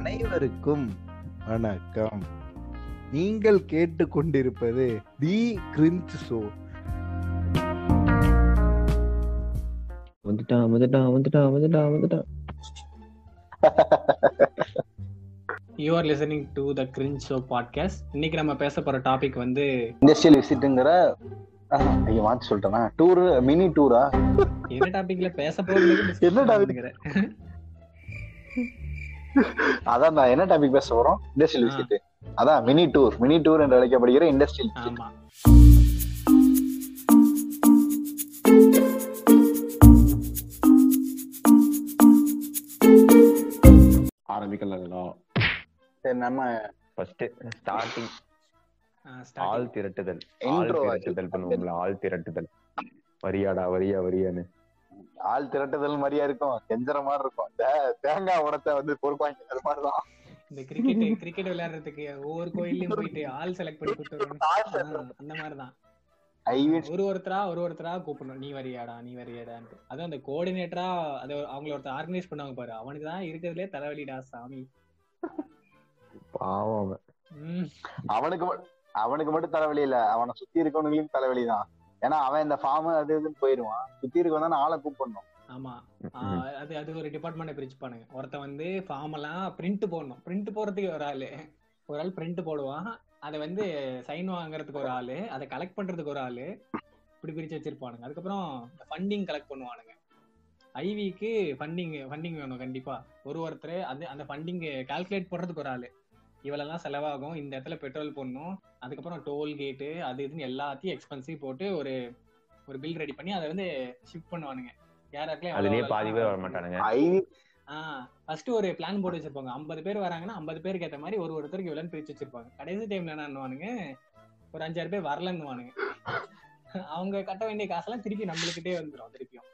அனைவருக்கும் வணக்கம். நீங்கள் கேட்டுக்கொண்டிருப்பது தி கிரிஞ்ச் ஷோ. வந்துட்டான் வந்துட்டான் வந்துட்டான் வந்துட்டான் வந்துட்டான் you are listening to the cringe show podcast இன்னைக்கு நம்ம பேச போற டாபிக் வந்து இண்டஸ்ட்ரியல் விசிட்டுங்கிற ஐயோ மாத்தி சொல்லிட்டேனா? டூர் மினி டூரா என்ன டாபிக்ல பேச போறது என்ன topic? அதான் நான் என்ன டாபிக் பேச போறோம்? இண்டஸ்ட்ரியல். விசிட் அதான் மினி டூர் மினி டூர் என்று அழைக்கப்படுகிற இண்டஸ்ட்ரியல் விசிட் ஆமா ஆரம்பிக்கலாங்களா? சரி நம்ம ஃபர்ஸ்ட் ஸ்டார்டிங். ஆள் திரட்டுதல். ஆள் திரட்டுதல் பண்ணுவோம்ல ஆள் திரட்டுதல். வரியாடா வரியா வரியான்னு. ஆள் திரட்டுதல் மாதிரியா இருக்கும். கெஞ்சற மாதிரி இருக்கும். தேங்காய் உரத்தை வந்து பொறுப்பாங்க. அது மாதிரிதான். இந்த கிரிக்கெட் கிரிக்கெட் விளையாடுறதுக்கு ஒவ்வொரு கோயிலையும் போயிட்டு ஆள் செலக்ட் பண்ணி கூப்பிட்டு அந்த மாதிரிதான். ஒரு ஒருத்தரா ஒரு ஒருத்தரா கூப்பிடணும். நீ வரியாடா நீ வரியாடான்ட்டு. அதுவும் அந்த கோஆர்டினேட்டரா அது அவங்கள ஒருத்தர் ஆர்கனைஸ் பண்ணுவாங்க பாரு. அவனுக்கு தான் இருக்கிறதுலே தலைவலிடா சாமி. பாவம் அவனுக்கு அவனுக்கு மட்டும் தலைவலி இல்ல. அவனை சுத்தி இருக்கவனுங்களுக்கும் தலைவலி தான் ஏன்னா அவன் இந்த ஃபார்ம் அது இதுன்னு போயிருவான் சுத்தி இருக்கவன் ஆளை கூப்பிடணும். ஆமா. அது அது ஒரு டிபார்ட்மெண்ட் பிரிச்சுப்பானுங்க ஒருத்தன் வந்து ஃபார்ம் எல்லாம் பிரிண்ட் போடணும். பிரிண்ட் போடுறதுக்கு ஒரு ஆளு. ஒரு ஆள் பிரிண்ட் போடுவான். அதை வந்து சைன் வாங்குறதுக்கு ஒரு ஆளு. அதை கலெக்ட் பண்றதுக்கு ஒரு ஆளு. இப்படி பிரிச்சு வச்சிருப்பானுங்க. அதுக்கப்புறம் ஃபண்டிங் கலெக்ட் பண்ணுவானுங்க. ஐவிக்கு ஃபண்டிங் ஃபண்டிங் வேணும் கண்டிப்பா. ஒரு ஒருத்தர் அது அந்த ஃபண்டிங் கால்குலேட் பண்றதுக்கு ஒரு ஆளு. இவ்வளவுதான் செலவாகும். இந்த இடத்துல பெட்ரோல் போடணும். அதுக்கப்புறம் டோல் கேட்டு அது இதுன்னு எல்லாத்தையும் எக்ஸ்பென்சிவ் போட்டு ஒரு ஒரு பில் ரெடி பண்ணி அதை வந்து ஷிஃப்ட் பண்ணுவானுங்க. யாராருக்கெல்லாம் பாதி பேர் வர மாட்டானுங்க ஃபர்ஸ்ட் ஒரு பிளான் போட்டு வச்சிருப்பாங்க. ஐம்பது பேர் வராங்கன்னா ஐம்பது பேருக்கு ஏத்த மாதிரி ஒரு ஒருத்தருக்கு இவ்வளவு பிரிச்சு வச்சிருப்பாங்க. கடைசி டைம்ல என்னன்னுவானுங்க ஒரு அஞ்சாறு பேர் வரலன்னுவானுங்க. அவங்க கட்ட வேண்டிய காசெல்லாம் திருப்பி நம்மளுக்கிட்டே வந்துரும். திருப்பியும்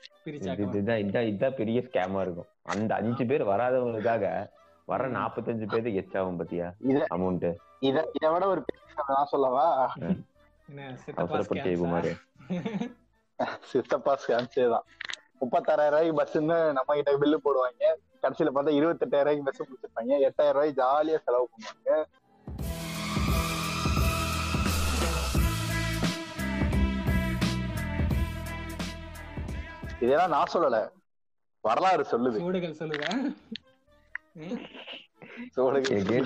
இதான் இதான் பெரிய ஸ்கேமா இருக்கும். அந்த அஞ்சு பேர் வராதவங்களுக்காக வர நாற்பத்தஞ்சு பேருக்கு எச்சாகும் பத்தியா? அமௌண்ட் இத இதை விட ஒரு நான் சொல்லவா? அவசரப்பட்டு? குமார் சித்தப்பா ஸ்கான்ஸே தான். முப்பத்தாறாயிரம் ரூபாய்க்கு பஸ்ன்னு நம்ம கிட்ட பில்லு போடுவாங்க. கடைசியில பார்த்தா இருபத்தெட்டாயிரம் ரூபாய்க்கு பஸ் முடிச்சிருப்பாங்க எட்டாயிரம் ரூபாய்க்கு ஜாலியா செலவு பண்ணுவாங்க. இதெல்லாம் நான் சொல்லல. வரலாறு சொல்லுது. சூடுகள் சொல்லுவேன்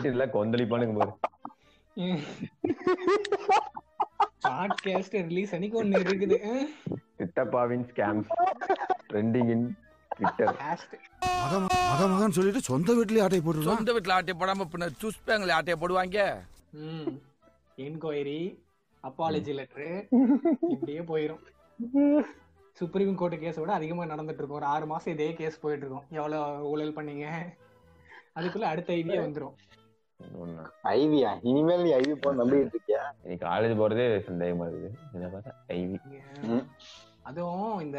இல்ல கொந்தளிப்பானுங்க பாரு. பாட்காஸ்ட் ரிலீஸ் அன்னைக்கு ஒண்ணு இருக்குது. சித்தப்பாவின் ஸ்கேம்ஸ் ட்ரெண்டிங் இன் ட்விட்டர். மகன் சொல்லிட்டு சொந்த வீட்லயே ஆட்டை போட்டுருவான் சொந்த வீட்டுல ஆட்டைய போடாம பின்ன சுஸ்பேங்களே ஆட்டைய போடுவாங்க. ம். என்கொயரி அப்பாலஜி லெட்டர் இப்படியே போயிரும். சுப்ரீம் கோர்ட் கேஸ் விட அதிகமா நடந்துட்டு இருக்கும். ஒரு ஆறு மாசம் இதே கேஸ் போயிட்டு இருக்கும். எவ்வளவு ஊழல் பண்ணீங்க? அதுக்குள்ள அடுத்த ஐடியா வந்துரும். ஐவியா இனிமேல் நீ ஐவி போன நம்பிட்டு இருக்கியா? இன்னைக்கு காலேஜ் போறதே சந்தேகமா இருக்குது. என்ன பார்த்தா ஐவி. அதுவும் இந்த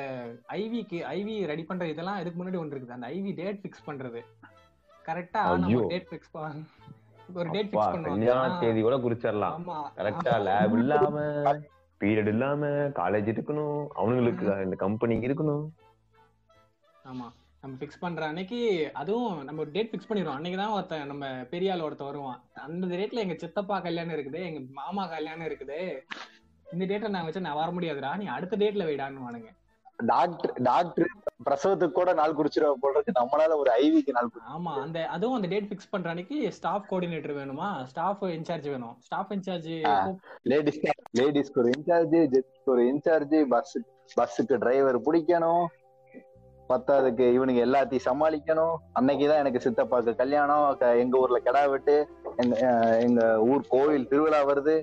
ஐவிக்கு ஐவி ரெடி பண்ற இதெல்லாம் இதுக்கு முன்னாடி ஒன்று இருக்குது. அந்த ஐவி டேட் ஃபிக்ஸ் பண்றது. கரெக்டா நம்ம ஐயோ. டேட் ஃபிக்ஸ் ஒரு டேட் ஃபிக்ஸ் பண்ணுவாங்க. தேதி கூட குறிச்சிடலாம். ஆமா. கரெக்டா லேப் இல்லாம பீரியட் இல்லாம காலேஜ் இருக்கணும் அவனுங்களுக்கு இந்த கம்பெனி இருக்கணும். ஆமா. நம்ம ஃபிக்ஸ் பண்ற அன்னைக்கு அதுவும் நம்ம டேட் ஃபிக்ஸ் பண்ணிடுவோம். அன்னைக்கு தான் ஒருத்தன் நம்ம பெரிய ஆள் ஒருத்தன் வருவான். அந்த டேட்ல எங்க சித்தப்பா கல்யாணம் இருக்குது எங்க மாமா கல்யாணம் இருக்குது. இந்த டேட்ல நான் வச்சு நான் வர முடியாதுடா நீ அடுத்த டேட்ல வைடான்னு வானுங்க டாக்டர் டாக்டர் பிரசவத்துக்கு கூட நாள் குறிச்சிருவ போடுறதுக்கு நம்மளால ஒரு ஐவிக்கு நாள் ஆமா அந்த அதுவும் அந்த டேட் ஃபிக்ஸ் பண்ற அன்னைக்கு ஸ்டாஃப் கோஆர்டினேட்டர் வேணுமா? ஸ்டாஃப் இன்சார்ஜ் வேணும். Staff in charge. லேடிஸ் லேடிஸ்க்கு ஒரு இன்சார்ஜ் ஜென்ஸ்க்கு ஒரு இன்சார்ஜ் பஸ் பஸ்ஸுக்கு டிரைவர் பிடிக்கணும். பத்தாவதுக்கு இவனுங்க எல்லாத்தையும் சமாளிக்கணும். அன்னைக்குதான் எனக்கு சித்தப்பாக்கு கல்யாணம். எங்க ஊர்ல கிடா வெட்டு எங்க எங்க ஊர் கோவில் திருவிழா வருது.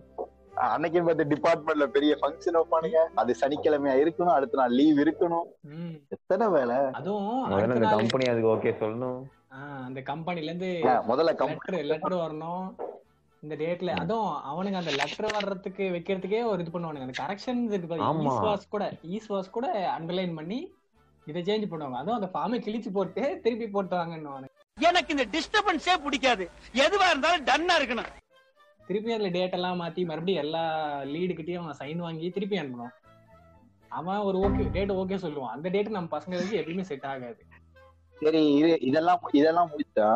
அன்னைக்கு பார்த்து டிபார்ட்மெண்ட்ல பெரிய ஃபங்க்ஷன் வைப்பானுங்க. அது சனிக்கிழமையா இருக்கணும் அடுத்த நாள் லீவ் இருக்கணும். ம். எத்தனை வேலை அதுவும் அந்த கம்பெனி அதுக்கு ஓகே சொல்லணும். அந்த கம்பெனில இருந்து முதல்ல கம்பெனி லெட்டர் வரணும். இந்த டேட்ல அதுவும் அவனுங்க அந்த லெட்டர் வர்றதுக்கு வைக்கிறதுக்கே ஒரு இது பண்ணுவானுங்க. அந்த கரெக்ஷன் இருக்கு பாரு ஆமா. ஈஸ் வாஸ் கூட ஈஸ் வாஸ் கூட அண்டர்லைன் பண்ணி இதை சேஞ்ச் பண்ணுவாங்க. அதுவும் அந்த ஃபார்மை கிழிச்சு போட்டு திருப்பி போட்டு வாங்கன்னு எனக்கு இந்த டிஸ்டர்பன்ஸே பிடிக்காது. எதுவா இருந்தாலும் டன்னா இருக்கணும். திருப்பி அதுல டேட் எல்லாம் மாத்தி மறுபடியும் எல்லா லீடு கிட்டயும் சைன் வாங்கி திருப்பி அனுப்பணும். அவன் ஒரு ஓகே டேட் ஓகே சொல்லுவான். அந்த டேட் நம்ம பசங்களுக்கு எப்பயுமே செட் ஆகாது. சரி இது இதெல்லாம் இதெல்லாம் முடிச்சா.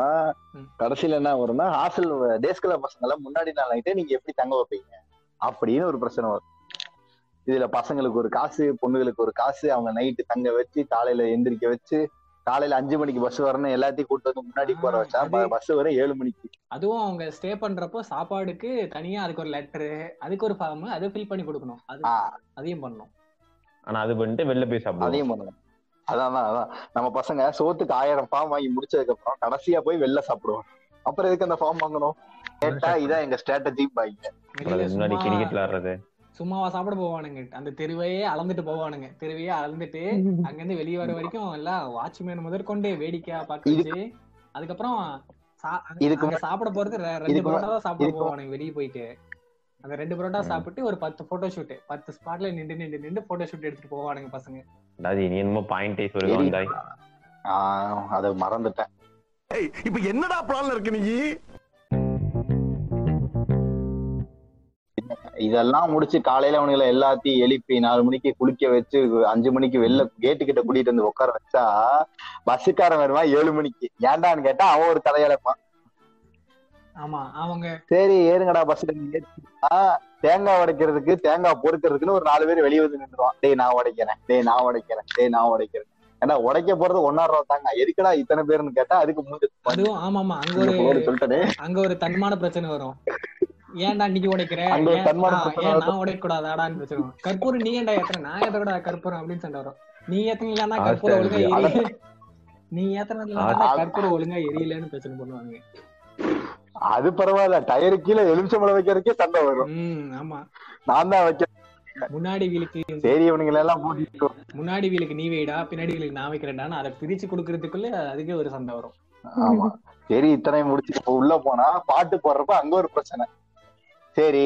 கடைசியில என்ன வரும்னா ஹாஸ்டல் டேஸ்கல பசங்க எல்லாம் முன்னாடி நாள் நைட்டே நீங்க எப்படி தங்க வைப்பீங்க? அப்படின்னு ஒரு பிரச்சனை வரும். இதுல பசங்களுக்கு ஒரு காசு பொண்ணுங்களுக்கு ஒரு காசு அவங்க நைட்டு தங்க வச்சு காலையில எந்திரிக்க வச்சு காலையில அஞ்சு மணிக்கு பஸ் வரணும் எல்லாத்தையும் கூட்டு வந்து முன்னாடி போற வச்சா பஸ் வர ஏழு மணிக்கு. அதுவும் அவங்க ஸ்டே பண்றப்போ சாப்பாடுக்கு தனியா அதுக்கு ஒரு லெட்டரு அதுக்கு ஒரு ஃபார்ம் அதை ஃபில் பண்ணி கொடுக்கணும். அதையும் பண்ணணும். ஆனா அது பண்ணிட்டு வெளில போய் சாப்பிடுவோம். அதையும் பண்ணணும். அதான் அதான், அதான். நம்ம பசங்க சோத்துக்கு ஆயிரம் ஃபார்ம் வாங்கி முடிச்சதுக்கு அப்புறம் கடைசியா போய் வெளில சாப்பிடுவோம். அப்புறம் எதுக்கு அந்த ஃபார்ம் வாங்கணும்? கேட்டா இதான் எங்க ஸ்ட்ராட்டஜி பாய்ங்க முன்னாடி கிரிக்கெட் விளையாடுறது. சும்மாவா சாப்பிட போவானுங்க. அந்த தெருவையே அளந்துட்டு போவானுங்க. தெருவையே அளந்துட்டு அங்க இருந்து வெளிய வர வரைக்கும் எல்லாம் வாட்ச்மேன் முதற்கொண்டு வேடிக்கையா வச்சு அதுக்கப்புறம் அங்க- சாப்பிட போறது ரெண்டு பரோட்டா தான் சாப்பிட போவானுங்க வெளிய போயிட்டு. அந்த ரெண்டு பரோட்டா. சாப்பிட்டு ஒரு பத்து போட்டோ ஷூட் பத்து ஸ்பாட்ல நின்று நின்று நின்று போட்டோ ஷூட் எடுத்துட்டு போவானுங்க பசங்க. அதாவது நீ என்னமோ பாயிண்டே ஆஹ் அதை மறந்துட்டேன். இப்ப என்னடா பிளான்ல இருக்கு நீ? இதெல்லாம் முடிச்சு காலையில அவனுங்களை எல்லாத்தையும் எழுப்பி நாலு மணிக்கு குளிக்க வச்சு அஞ்சு மணிக்கு வெளில கேட்டு கிட்ட கூட்டிட்டு வந்து உட்கார வச்சா பஸ்ஸுக்காரன் வருவான் ஏழு மணிக்கு. ஏன்டான்னு கேட்டா அவன் ஒரு கதையடைப்பான் ஆமா அவங்க சரி ஏறுங்கடா பஸ்ல? தேங்காய் உடைக்கிறதுக்கு தேங்காய் பொறுக்கிறதுக்குன்னு ஒரு நாலு பேர் வெளியே வந்து நின்றுவான் டேய் நான் உடைக்கிறேன். டேய் நான் உடைக்கிறேன். டேய் நான் உடைக்கிறேன். ஏன்னா உடைக்க போறது ஒன்னா ரூபா தாங்க. எதுக்குடா இத்தனை பேர்னு கேட்டா அதுக்கு முன்னாடி அதுவும் ஆமா ஆமா அங்க ஒரு அங்க ஒரு தன்மான பிரச்சனை வரும். ஏன்டா இன்னைக்கு உடைக்கிற? ஏன். நான் உடைக்க கூடாதாடான்னு. கற்பூரம் நீ ஏன்டா ஏத்துற? நான் ஏத்த கூட கற்பூரம் அப்படின்னு சண்டை வரும். நீ ஏத்தனீங்களா கற்பூரம் ஒழுங்கா. எரியல நீ ஏத்தனதுல கற்பூரம் ஒழுங்கா எரியலன்னு பிரச்சனை பண்ணுவாங்க. அது பரவாயில்ல. டயரு கீழே எலுமிச்சம்பழம் வைக்கிறதுக்கே சண்டை வரும். ஆமா. நான் தான் வைக்க முன்னாடி வீலுக்கு சரி இவனுங்களை எல்லாம் முன்னாடி வீலுக்கு நீ வைடா பின்னாடி வீலுக்கு நான் வைக்கிறேன்டான்னு அதை பிரிச்சு கொடுக்கறதுக்குள்ள அதுக்கே ஒரு சண்டை வரும். ஆமா. சரி இத்தனை முடிச்சு இப்ப உள்ள போனா பாட்டு போடுறப்ப அங்க ஒரு பிரச்சனை. சரி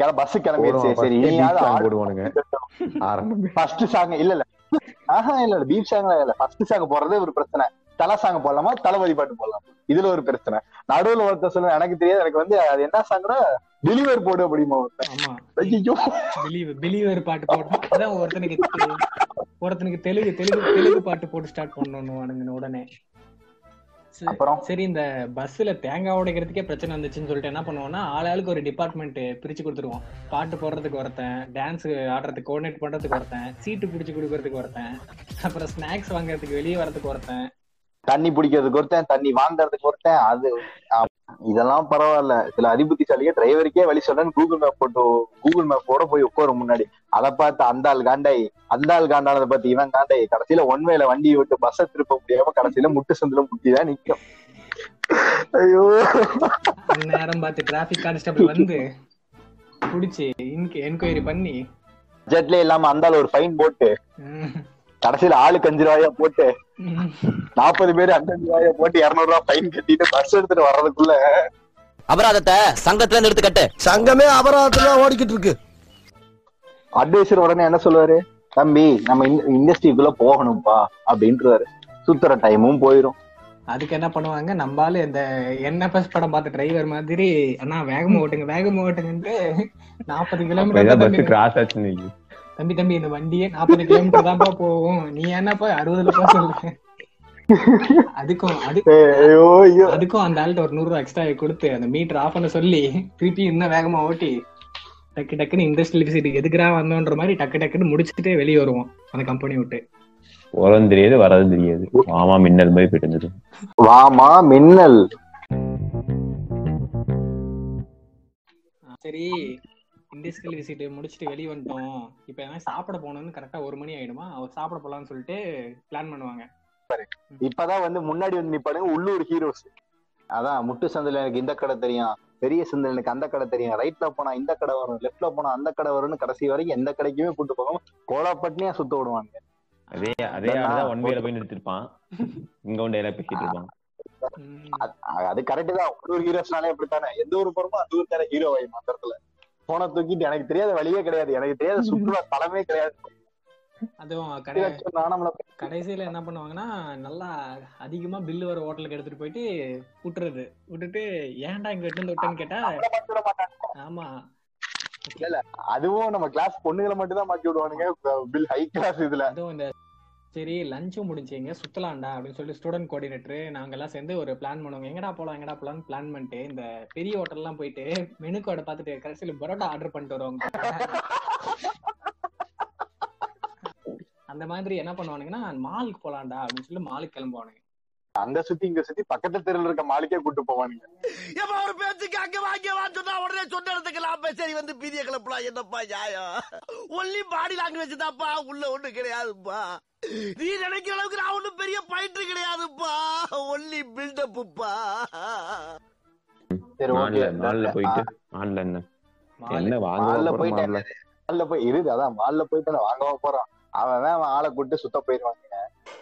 கிள பஸ் கிளம்பிடுச்சு. சரி போடுவானுங்க. ஃபர்ஸ்ட் சாங் இல்ல இல்ல. ஆஹா இல்ல இல்ல பீப் சாங் இல்ல ஃபர்ஸ்ட் சாங் போடுறதே ஒரு பிரச்சனை. தலை சாங் போடலாமா? தளபதி பாட்டு போடலாம்? இதுல ஒரு பிரச்சனை. நடுவுல ஒருத்தர் சொல்ல எனக்கு தெரியாது எனக்கு வந்து அது என்ன சாங்னா டெலிவர் போடு அப்படிமா பிலீவர் பாட்டு போடணும் அதான் ஒருத்தனுக்கு ஒருத்தனுக்கு தெலுங்கு தெலுங்கு தெலுங்கு பாட்டு போட்டு ஸ்டார்ட் பண்ணணும் உடனே. அப்புறம்? சரி இந்த பஸ்ல தேங்காய் உடைக்கிறதுக்கே பிரச்சனை வந்துச்சுன்னு சொல்லிட்டு என்ன பண்ணுவோம்னா ஆளாளுக்கு ஒரு டிபார்ட்மெண்ட் பிரிச்சு கொடுத்துருவோம். பாட்டு போடுறதுக்கு ஒருத்தன் டான்ஸ் ஆடுறதுக்கு கோஆர்டினேட் பண்றதுக்கு ஒருத்தன் சீட்டு பிடிச்சு கொடுக்கறதுக்கு ஒருத்தன் அப்புறம் ஸ்நாக்ஸ் வாங்குறதுக்கு வெளியே வரதுக்கு ஒருத்தன் தண்ணி பிடிக்கிறதுக்கு ஒருத்தன் தண்ணி வாங்குறதுக்கு ஒருத்தன் அது இதெல்லாம் பரவாயில்ல. சில அதிபுத்திசாலியே டிரைவருக்கே வழி சொல்றேன்னு கூகுள் மேப் போட்டு கூகுள் மேப்போட போய் உட்காரும் முன்னாடி. அதை பார்த்து அந்த ஆள் காண்டாய் அந்த ஆள் காண்டானதை பார்த்து இவன் காண்டாய் கடைசியில ஒன் வேல வண்டியை விட்டு பஸ்ஸை திருப்ப முடியாம கடைசியில முட்டு சந்தில முட்டிதான் நிக்கும். ஐயோ. அந்நேரம் பார்த்து டிராபிக் கான்ஸ்டபிள் வந்து புடிச்சு என்கொயரி பண்ணி. பட்ஜெட்ல இல்லாம அந்த ஒரு ஃபைன் போட்டு கடைசியில ஆளுக்கு அஞ்சு ரூபாயா போட்டு நாற்பது பேர் அஞ்சு ரூபாயா போட்டு இருநூறு ரூபாய் ஃபைன் கட்டிட்டு பஸ் எடுத்துட்டு வர்றதுக்குள்ள அபராதத்தை சங்கத்துல இருந்து எடுத்து கட்டு சங்கமே அபராதத்துல ஓடிக்கிட்டு இருக்கு. அட்வைசர் உடனே என்ன சொல்லுவாரு? தம்பி நம்ம இண்டஸ்ட்ரிக்குள்ள போகணும்ப்பா அப்படின்றாரு. சுத்துற டைமும் போயிரும். அதுக்கு என்ன பண்ணுவாங்க? நம்மளால இந்த என்எஃப்எஸ் படம் பார்த்த டிரைவர் மாதிரி அண்ணா வேகமா ஓட்டுங்க வேகமா ஓட்டுங்கன்ட்டு நாற்பது கிலோமீட்டர் தம்பி தம்பி இந்த வண்டியே நாற்பது கிலோமீட்டர் தான்ப்பா போகும். நீ என்னப்பா அறுபதுல போ சொல்லு அதுக்கும் அதுக்கும் அந்த ஆள்கிட்ட ஒரு நூறு ரூபா எக்ஸ்ட்ரா கொடுத்து அந்த மீட்டர் ஆஃப் பண்ண சொல்லி திருப்பி இன்னும் வேகமா ஓட்டி டக்கு டக்குன்னு இண்டஸ்ட்ரியல் விசிட் எதுக்குறா வந்தோன்ற மாதிரி டக்கு டக்குன்னு முடிச்சுட்டு வெளியே வருவோம் அந்த கம்பெனி விட்டு. போறதும் தெரியாது வரதும் தெரியாது. ஆமா மின்னல் மாதிரி போயிட்டு இருந்தது வாமா மின்னல். சரி. இண்டஸ்ட்ரியல் விசிட் முடிச்சுட்டு வெளியே வந்துட்டோம். இப்போ எதனா சாப்பிட போகணும்னு கரெக்டா ஒரு மணி ஆயிடுமா? அவர் சாப்பிட போலாம்னு சொல்லிட்டு பிளான் பண்ணுவாங்க. இப்பதான் வந்து முன்னாடி வந்து நிப்பாடுங்க. உள்ளூர் ஹீரோஸ் அதான் முட்டு சந்தில எனக்கு இந்த கடை தெரியும். பெரிய சந்தில எனக்கு அந்த கடை தெரியும். ரைட்ல போனா இந்த கடை வரும். லெஃப்ட்ல போனா அந்த கடை வரும்னு கடைசி வரைக்கும் எந்த கடைக்குமே கூட்டு போகாம கோலாப்பட்டினியா சுத்த விடுவாங்க அதே அதே ஆளுதான் ஒன் வேல போய் நிறுத்திருப்பான். இங்க ஒன்று எல்லாம் பேசிட்டு இருப்பான். அது- அது கரெக்ட் தான். உள்ளூர் ஹீரோஸ்னாலே அப்படித்தானே? எந்த ஊர் போறோமோ அந்த ஊருக்கார ஹீரோ ஆயிடும் அந்த இடத்துல. போனை தூக்கிட்டு எனக்கு தெரியாத வழியே கிடையாது. எனக்கு தெரியாத சுற்றுலா தலமே கிடையாது. அதுவும் கடைசியில என்ன பண்ணுவாங்கன்னா நல்லா அதிகமா பில்லு வர ஹோட்டலுக்கு எடுத்துட்டு போயிட்டு விட்டுறது. விட்டுட்டு ஏன்டா இங்க எடுத்து விட்டேன்னு கேட்டா ஆமா. அதுவும் நம்ம கிளாஸ் பொண்ணுங்களை மட்டும் தான் மாட்டி விடுவானுங்க பில் ஹை கிளாஸ் இதுல. அதுவும் இந்த சரி லஞ்சும் முடிஞ்சுங்க சுத்தலாம்டா அப்படின்னு சொல்லி ஸ்டூடெண்ட் கோஆர்டினேட்டர் நாங்க எல்லாம் சேர்ந்து ஒரு பிளான் பண்ணுவோம். எங்கடா போலாம் எங்கடா போலாம்னு பிளான் பண்ணிட்டு இந்த பெரிய ஹோட்டல்லாம் போயிட்டு மெனு கார்டை பார்த்துட்டு கடைசியில பரோட்டா ஆர்டர் பண்ணிட்டு வருவாங்க அந்த மாதிரி என்ன பண்ணுவானுங்கன்னா மாலுக்கு போலாம்டா அப்படின்னு சொல்லி மாலுக்கு கிளம்புவானுங்க. அங்க சுத்தி இங்க சுத்தி பக்கத்து தெருல இருக்க மாளிகை கூட்டு போவானுங்க. ஏப்பா ஒரு பேச்சுக்கு அங்க வாங்க சொன்னா உடனே சொன்ன இடத்துக்கு நான் சரி வந்து பீதிய கிளப்பலாம் என்னப்பா நியாயம்? ஒன்லி பாடி லாங்குவேஜ் தான்ப்பா உள்ள ஒண்ணு கிடையாதுப்பா. நீ நினைக்கிற அளவுக்கு நான் ஒண்ணும் பெரிய பயிற்று கிடையாதுப்பா. ஒன்லி பில்டப்புப்பா சரி ஓகே மால்ல மால்ல போயிட்டு மால்ல என்ன? என்ன வாங்க மால்ல போறோம் போயிட்டு மால்ல மால்ல போய் இருது அதான் மால்ல போயிட்டு நான் வாங்கவா போறான் அவன் அவன் ஆளை கூட்டு சுத்த போயிருவாங்க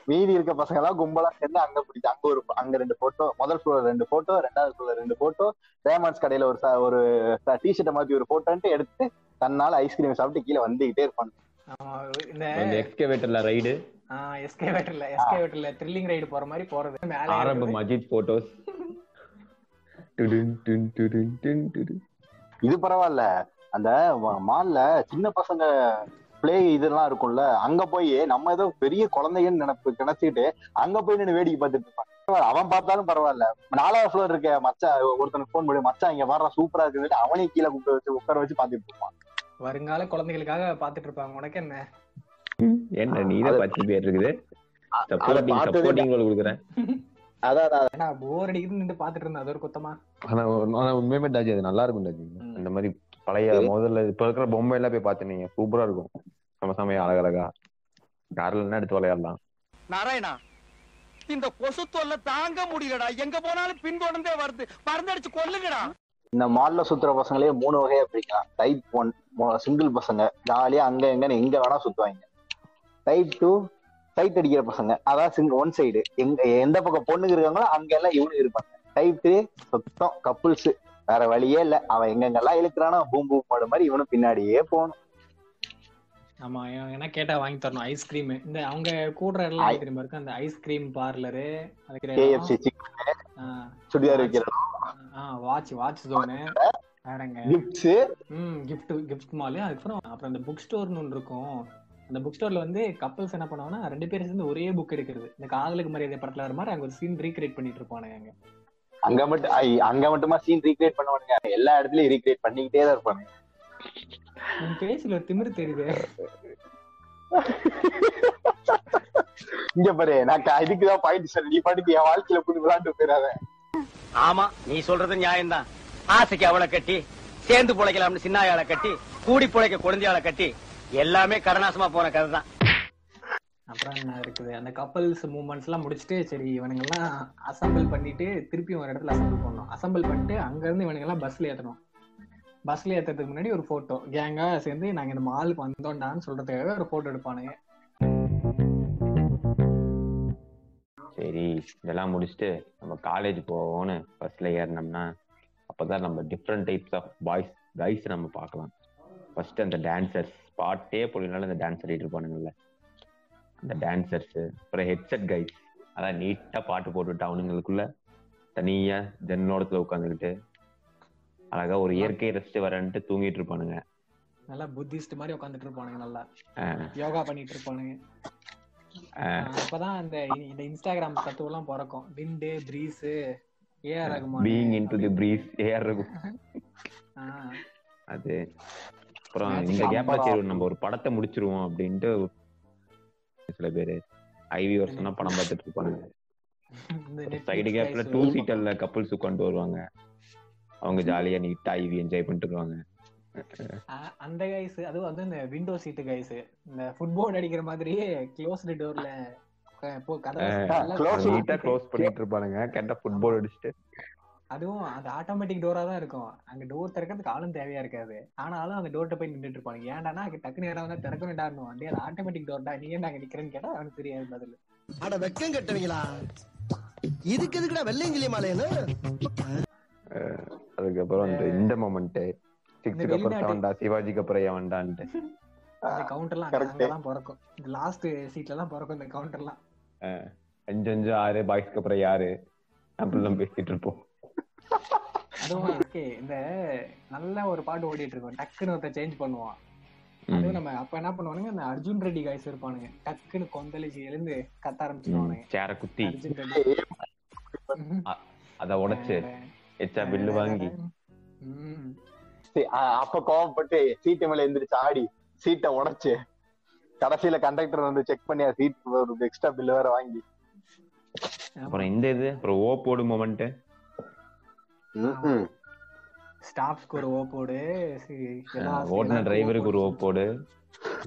மீதி இருக்க பசங்க எல்லாம் கும்பலா சேர்ந்து அங்க பிடிச்சு அங்க ஒரு அங்க ரெண்டு போட்டோ முதல் ஃப்ளோர் ரெண்டு போட்டோ ரெண்டாவது ஃப்ளோர் ரெண்டு போட்டோ ரேமான்ஸ் கடையில ஒரு ஒரு டிஷர்ட்டை மாத்தி ஒரு போட்டோன்ட்டு எடுத்து தன்னால ஐஸ்கிரீம் சாப்பிட்டு கீழே வந்துகிட்டே இருப்பான். ஆமா, இந்த இந்த எக்ஸ்கவேட்டர்ல ரைடு எஸ்கேவேட்டர்ல எஸ்கேவேட்டர்ல த்ரில்லிங் ரைடு போற மாதிரி போறது மேலே ஆரம்ப. மஜித் போட்டோஸ் இது பரவாயில்ல. அந்த ம- மால்ல சின்ன பசங்க பிளே இதெல்லாம் இருக்கும்ல அங்க போய் நம்ம ஏதோ பெரிய குழந்தைங்கன்னு நினைப்பு நினைச்சுக்கிட்டு அங்க போய் நின்று வேடிக்கை பார்த்துட்டு இருப்பான். அவன் பார்த்தாலும் பரவாயில்ல. நாலாவது ஃப்ளோர் இருக்க மச்சா ஒருத்தனுக்கு ஃபோன் பண்ணி மச்சான் இங்க வர்ற சூப்பரா இருக்குன்னு அவனையும் கீழே கூப்பிட்டு வச்சு உட்கார வச்சு பார்த்துட்டு இருப்பான். வருங்கால குழந்தைகளுக்காக பாத்துட்டு இருப்பாங்க. உனக்கு என்ன? என்ன நீதான் பத்து பேர் இருக்குது? போர் அடிக்குதுன்னு நின்று பாத்துட்டு இருந்தா அது ஒரு குத்தமா? ஆனா உண்மையுமே டாஜி அது நல்லா இருக்கும் டாஜி. இந்த மாதிரி பழைய முதல்ல இப்ப இருக்கிற பொம்மை எல்லாம் போய் பாத்துனீங்க சூப்பரா இருக்கும். நம்ம சமயம் அழகழகா கார்ல எடுத்து விளையாடலாம். நாராயணா இந்த கொசு தொல்லை தாங்க முடியலடா. எங்க போனாலும் பின்தொடர்ந்தே வருது. மருந்தடிச்சு கொல்லுங்கடா. இந்த மால்ல சுத்துற பசங்களே மூணு வகையா பிரிக்கலாம். டைப் ஒன் சிங்கிள் பசங்க ஜாலியா அங்க எங்கன்னு எங்க வேணா சுத்துவாங்க. டைப் டூ சைட் அடிக்கிற பசங்க அதான் சிங் ஒன் சைடு எங்க எந்த பக்கம் பொண்ணுங்க இருக்காங்களோ அங்க எல்லாம் இவனு இருப்பாங்க. டைப் த்ரீ சுத்தம் கப்புள்ஸ் வேற வழியே இல்ல. அவன் எங்கெங்கெல்லாம் இழுக்கிறானோ பூம் பூம் மாடு மாதிரி இவனும் பின்னாடியே போகணும். ஆமா ஏன்னா கேட்டா வாங்கி தரணும் ஐஸ்கிரீம் இந்த அவங்க கூடுற எல்லாம் ஐ- தெரியுமா? இருக்கு அந்த ice cream parlour KFC chicken churidar வைக்கிறது? வாட்ச் வாட்ச் ஜோனு வேறங்க. கிஃப்ட்ஸ் ம் கிஃப்ட் கிஃப்ட் மாலு அதுக்கப்புறம் அப்புறம் அந்த புக் ஸ்டோர்னு ஒன்று இருக்கும். அந்த புக் ஸ்டோர்ல வந்து கப்பல்ஸ் என்ன பண்ணுவாங்கன்னா ரெண்டு பேரும் சேர்ந்து ஒரே புக் எடுக்கிறது. இந்த காதலுக்கு மரியாதை படத்துல வர மாதிரி அங்க ஒரு சீன் ரீக்ரியேட் பண்ணிட்டு இருப்பானுங்க அங்க. அங்க மட்டும் அங்க மட்டுமா சீன் ரீக்ரியேட் பண்ணுவானுங்க? எல்லா இடத்துலயும் ரீக்ரியேட் பண்ணிக்கிட்டே தான் இருப்பானுங்க. உன் பேச்சுல ஒரு திமிரு தெரியுது. இங்க பாரு நான் இதுக்குதான் பாயிண்ட் சார் நீ பாட்டுக்கு என் வாழ்க்கையில புது விளையாண்டு போயிடாத. ஆமா நீ சொல்றது நியாயம்தான். ஆசைக்கு அவளை கட்டி சேர்ந்து பிழைக்கலாம்னு சின்னாயாளை கட்டி கூடி பிழைக்க குழந்தையாளை கட்டி எல்லாமே கருணாசமா போன கதை தான் அப்புறம் என்ன இருக்குது? அந்த கப்பல்ஸ் மூமெண்ட்ஸ் எல்லாம் முடிச்சுட்டு சரி இவனுங்கெல்லாம் அசம்பிள் பண்ணிட்டு திருப்பி ஒரு இடத்துல அசம்பிள் பண்ணணும். அசம்பிள் பண்ணிட்டு அங்க இருந்து இவனுங்கெல்லாம் பஸ்ல ஏத்தணும். பஸ்ல ஏத்துறதுக்கு முன்னாடி ஒரு போட்டோ கேங்கா சேர்ந்து நாங்க இந்த மாலுக்கு வந்தோம்டான்னு சொல்றதுக்காக ஒரு போட்டோ எடுப்பானுங்க. சரி இதெல்லாம் முடிச்சுட்டு நம்ம காலேஜ் போவோம்னு பஸ்ல ஏறினோம்னா அப்பதான் நம்ம different types of boys guys நம்ம பார்க்கலாம். ஃபர்ஸ்ட் அந்த டான்சர்ஸ் பாட்டே போலினாலும் அந்த டான்ஸ் ஆடிட்டு இருப்பானுங்கல்ல. அந்த டான்சர்ஸ் அப்புறம் ஹெட்செட் கைஸ் அதான் நீட்டா பாட்டு போட்டுவிட்டு அவனுங்களுக்குள்ள தனியா ஜன்னோடத்துல உட்காந்துக்கிட்டு அழகா ஒரு இயற்கை ரசிச்சு வரேன்ட்டு தூங்கிட்டு இருப்பானுங்க. நல்லா புத்திஸ்ட் மாதிரி உட்காந்துட்டு இருப்பானுங்க நல்லா. யோகா பண்ணிட்டு இருப்பானுங்க. அப்பதான் இந்த இந்த இன்ஸ்டாகிராம் தத்துவம் எல்லாம் பிறக்கும். Wind breeze A R Rahman. Being in to the breeze A R ah அது. அப்புறம் இந்த கேப்ல சரி நம்ம ஒரு படத்தை முடிச்சிருவோம் அப்படின்ட்டு சில பேரு ஐவி வருஷம்னா படம் பார்த்துட்டு இருப்பானுங்க சைடு கேப்ல டூ சீட்டர்ல கப்புள்ஸ் உட்காந்து வருவாங்க. அவங்க ஜாலியா நீட்டா ஐவி என்ஜாய் பண்ணிட்டு வருவாங்க. ஆஹ் அந்த கைஸ் அதுவும் வந்து இந்த விண்டோ சீட்டு கைஸ் இந்த ஃபுட்பால் அடிக்கிற மாதிரியே க்ளோஸ்டு டோர்ல close நீட்டா க்ளோஸ் பண்ணிட்டு இருப்பானுங்க. கேட்டா ஃபுட்பால் அடிச்சுட்டு. அதுவும் அது ஆட்டோமேட்டிக் டோரா தான் இருக்கும். அங்க டோர் திறக்கிறதுக்கு ஆளும் தேவையா இருக்காது. ஆனாலும் அந்த டோர்ட்ட போய் நின்றுட்டு இருப்பாங்க ஏன்டானா அங்க டக்குனு யாராவது வந்தா திறக்கணும்டான்னு டேய் அது ஆட்டோமேட்டிக் டோர்டா நீ ஏன் அங்க நிக்கிறேன்னு கேட்டா அவனுக்கு தெரியாது பதில். அட வெக்கம் கட்டுவீங்களா? இதுக்கு எதுக்குடா வெள்ளையங்கிலி மாலையன்னு அதுக்கப்புறம் இந்த இந்த மொமெண்ட் சிக்ஸுக்கு அப்புறம் செவன்டா சிவாஜிக்கு அப்புறம் எவன்டான்ட்டு இந்த கவுண்டர்லாம் பிறக்கும். இந்த லாஸ்ட் சீட்ல தான் பிறக்கும் இந்த கவுண்டர்லாம் அஞ்சு அஞ்சு ஆறு பாய்ஸ்க்கு அப்புறம் யாரு? அப்படிலாம் பேசிட்டு இருப்போம். அதுவும் okay, இந்த நல்ல ஒரு பாட்டு ஓடிட்டு இருக்கும். டக்குன்னு ஒருத்தன் சேஞ்ச் பண்ணுவான். அதுவும் நம்ம அப்ப என்ன பண்ணுவானுங்க? அந்த அர்ஜுன் ரெட்டி காய்ஸ் இருப்பானுங்க. டக்குன்னு கொந்தளிச்சு எழுந்து கத்த ஆரம்பிச்சிருவானுங்க. சேர குத்தி. அத உடைச்சு. எச்சா பில்லு வாங்கி. அப்ப கோவப்பட்டு சீட்டு மேல எந்திரிச்சு ஆடி சீட்டை உடைச்சு கடைசியில கண்டக்டர் வந்து செக் பண்ணி சீட் ஒரு எக்ஸ்ட்ரா பில் வேற வாங்கி. அப்புறம் இந்த இது அப்புறம் ஓ போடு மொமெண்ட் ஸ்டாஃப்ஸ்க்கு ஒரு ஓ போடு ஓட்டுன டிரைவருக்கு ஒரு ஓ போடு.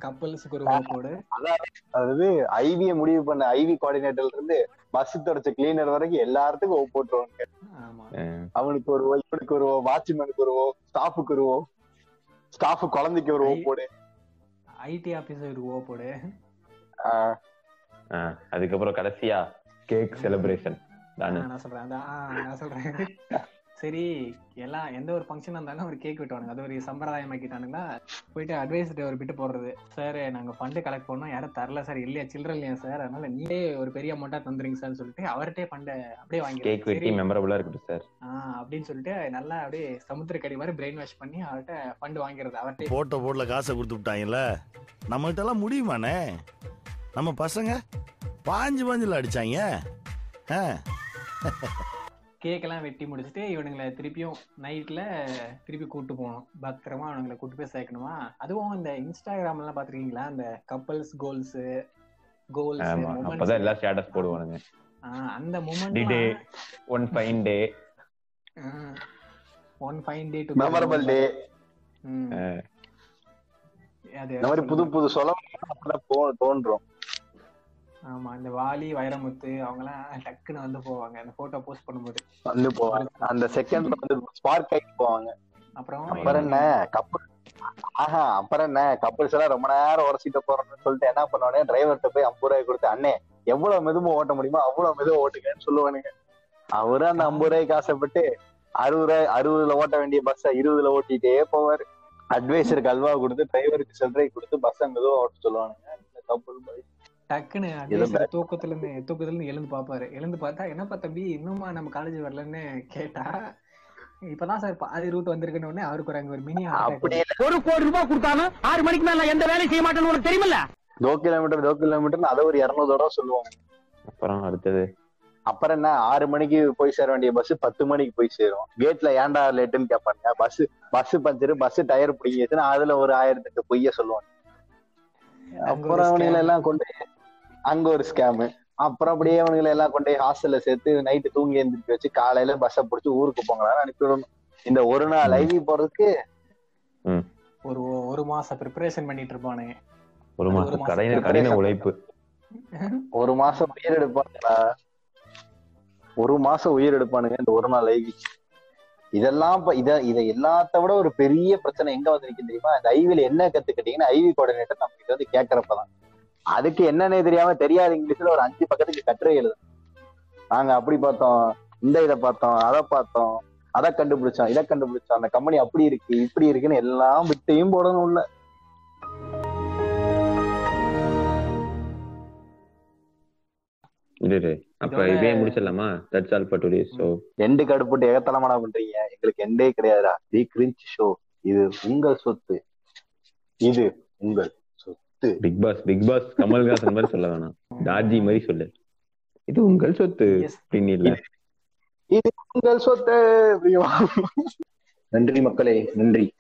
கப்பல்ஸுக்கு ஒரு ஓ போடு. அதாவது ஐவிய முடிவு பண்ண ஐவி கோஆர்டினேட்டர்ல இருந்து பஸ் தொடச்ச கிளீனர் வரைக்கும் எல்லாத்துக்கும் ஓ போட்டுருவாங்க. அவனுக்கு ஒரு இவனுக்கு ஒரு வாட்ச்மேனுக்கு ஒரு ஓ ஸ்டாஃபுக்கு ஒரு ஓ ஸ்டாஃப் குழந்தைக்கு ஒரு ஓ போடு. ஐடி ஆபீசருக்கு ஓ போடு. அதுக்கப்புறம் கடைசியா கேக் செலிப்ரேஷன் நான் சொல்றேன் நான் சொல்றேன். சரி எல்லாம் எந்த ஒரு ஃபங்க்ஷன் இருந்தாலும் ஒரு கேக் வெட்டுவானுங்க. அது ஒரு சம்பிரதாயம் ஆக்கிட்டானுங்களா போயிட்டு அட்வைஸ் ஒரு பிட்டு போடுறது. சார் நாங்க ஃபண்டு கலெக்ட் பண்ணோம். யாரும் தரல சார் இல்லையா? சில்லற இல்லையா சார் அதனால நீங்களே ஒரு பெரிய அமௌண்டா தந்துருங்க சார் சொல்லிட்டு அவர்கிட்டே ஃபண்டை அப்படியே வாங்கி கேக் வெட்டி மெமரபிளா இருக்கட்டும் சார் ஆஹ் அப்படின்னு சொல்லிட்டு நல்லா அப்படியே சமுத்திரக்கடி மாதிரி பிரெயின் வாஷ் பண்ணி அவர்கிட்ட ஃபண்ட் வாங்கிடுறது. அவர்கிட்ட போட்ட போட்ல காசை கொடுத்து விட்டாங்கல்ல? நம்மகிட்ட எல்லாம் முடியுமாண்ணே? நம்ம பசங்க பாஞ்சு பாஞ்சுல அடிச்சாங்க. ஆ. கேக் எல்லாம் வெட்டி முடிச்சுட்டு இவனுங்களை திருப்பியும் நைட்ல திருப்பி கூட்டு போகணும். பத்திரமா அவனுங்களை கூட்டு போய் சேர்க்கணுமா? அதுவும் இந்த இன்ஸ்டாகிராம்ல எல்லாம் பாத்திருக்கீங்களா அந்த கப்பல்ஸ் கோல்ஸ் கோல்ஸ் அப்பதான் எல்லா ஸ்டேட்டஸ் போடுவானுங்க. அந்த the day moment one fine day one fine day to memorable day அது மாதிரி புது புது சொல்ல அப்பதான் தோன்றும். ஆமா இந்த வாலி வைரமுத்து அவங்க எல்லாம் டக்குன்னு வந்து போவாங்க. அந்த போட்டோ போஸ்ட் பண்ணும்போது. வந்து போவாங்க. அந்த செகண்ட்ல வந்து ஸ்பார்க் ஆகி போவாங்க. அப்புறம்? அப்புறம் என்ன? கப்பல் ஆஹா அப்புறம் என்ன? கப்பல்ஸ் எல்லாம் ரொம்ப நேரம் உரசிட்டு போறோம்னு சொல்லிட்டு என்ன பண்ணுவானே டிரைவர்கிட்ட போய் ஐம்பது ரூபாய் கொடுத்து அண்ணே எவ்வளவு மெதுவா ஓட்ட முடியுமோ அவ்வளவு மெதுவா ஓட்டுங்கன்னு சொல்லுவானுங்க. அவரு அந்த ஐம்பது ரூபாய்க்கு ஆசைப்பட்டு அறுபது ரூபாய் அறுபதுல ஓட்ட வேண்டிய பஸ்ஸ இருபதுல ஓட்டிட்டே போவாரு. அட்வைசருக்கு அல்வா கொடுத்து டிரைவருக்கு சில்லறை கொடுத்து பஸ் மெதுவா ஓட்ட சொல்லுவானுங்க. இந்த கப்பல் பாய் டக்குன்னு தூக்கத்துல இருந்து தூக்கத்துல இருந்து எழுந்து பாப்பாரு. எழுந்து பார்த்தா என்னப்பா தம்பி இன்னுமா நம்ம காலேஜ் வரலன்னு கேட்டா இப்பதான் சார் பாதி ரூட் வந்திருக்குன்னு உடனே அவருக்கு ஒரு அங்க ஒரு மினி அப்படி இல்ல. ஒரு கோடி ரூபாய் கொடுத்தாலும் ஆறு மணிக்கு மேல நான் எந்த வேலையும் செய்ய மாட்டேன்னு உனக்கு தெரியுமில்ல? தோ கிலோமீட்டர் தோ கிலோமீட்டர் அதை ஒரு இருநூறு தடவை சொல்லுவாங்க. அப்புறம் அடுத்தது. அப்புறம் என்ன? ஆறு மணிக்கு போய் சேர வேண்டிய பஸ் பத்து மணிக்கு போய் சேரும். கேட்ல ஏன்டா லேட்டுன்னு கேட்பாங்க bus bus puncture bus tyre பிடிங்கிச்சுன்னா அதுல ஒரு ஆயிரத்துக்கு பொய்ய சொல்லுவாங்க. அப்புறம் அவனுங்களை எல்லாம் கொண்டு அங்க ஒரு ஸ்கேமு அப்புறம் அப்படியே அவனுங்களை எல்லாம் கொண்டு போய் ஹாஸ்டல்ல சேர்த்து நைட்டு தூங்கி எழுந்திரிச்சு வச்சு காலையில பஸ்ஸை பிடிச்சி ஊருக்கு போங்களான்னு அனுப்பிவிடணும். இந்த ஒரு நாள் ஐவி போறதுக்கு ஒரு ஒரு மாசம் ப்ரிப்பரேஷன் பண்ணிட்டு இருப்பானுங்க ஒரு மாசம் கடின கடின உழைப்பு. ஒரு மாசம் உயிர் எடுப்பானுங்களா? ஒரு மாசம் உயிர் எடுப்பானுங்க இந்த ஒரு நாள் ஐவி இதெல்லாம் இத இதை எல்லாத்த விட ஒரு பெரிய பிரச்சனை எங்க வந்து நிக்கும் தெரியுமா? இந்த ஐவில என்ன கத்துக்கிட்டீங்கன்னா ஐவி கோஆர்டினேட்டர் நம்ம கிட்ட வந்து கேட்கறப்பதான் அதுக்கு என்னன்னே தெரியாம தெரியாத இங்கிலீஷ்ல ஒரு அஞ்சு பக்கத்துக்கு கட்டுரை எழுதும். நாங்க அப்படி பார்த்தோம் இந்த இதை பார்த்தோம் அதை பார்த்தோம் அதை கண்டுபிடிச்சோம் இதை கண்டுபிடிச்சோம் அந்த கம்பெனி அப்படி இருக்கு இப்படி இருக்குன்னு எல்லாம் விட்டையும் போடணும் இரு. அப்ப இதே முடிச்சிடலாமா? That's all for today so end card போட்டு ஏகத்தலமாடா பண்றீங்க. எங்களுக்கு எண்டே கிடையாதுடா. தி கிரிஞ்ச் ஷோ இது உங்கள் சொத்து. இது உங்கள் சொத்து. Big boss big boss Kamal Haasan மாதிரி சொல்ல வேணாம். டார்ஜி மாதிரி சொல்லு. இது உங்கள் சொத்து இல்ல இது உங்கள் சொத்து? நன்றி மக்களே நன்றி.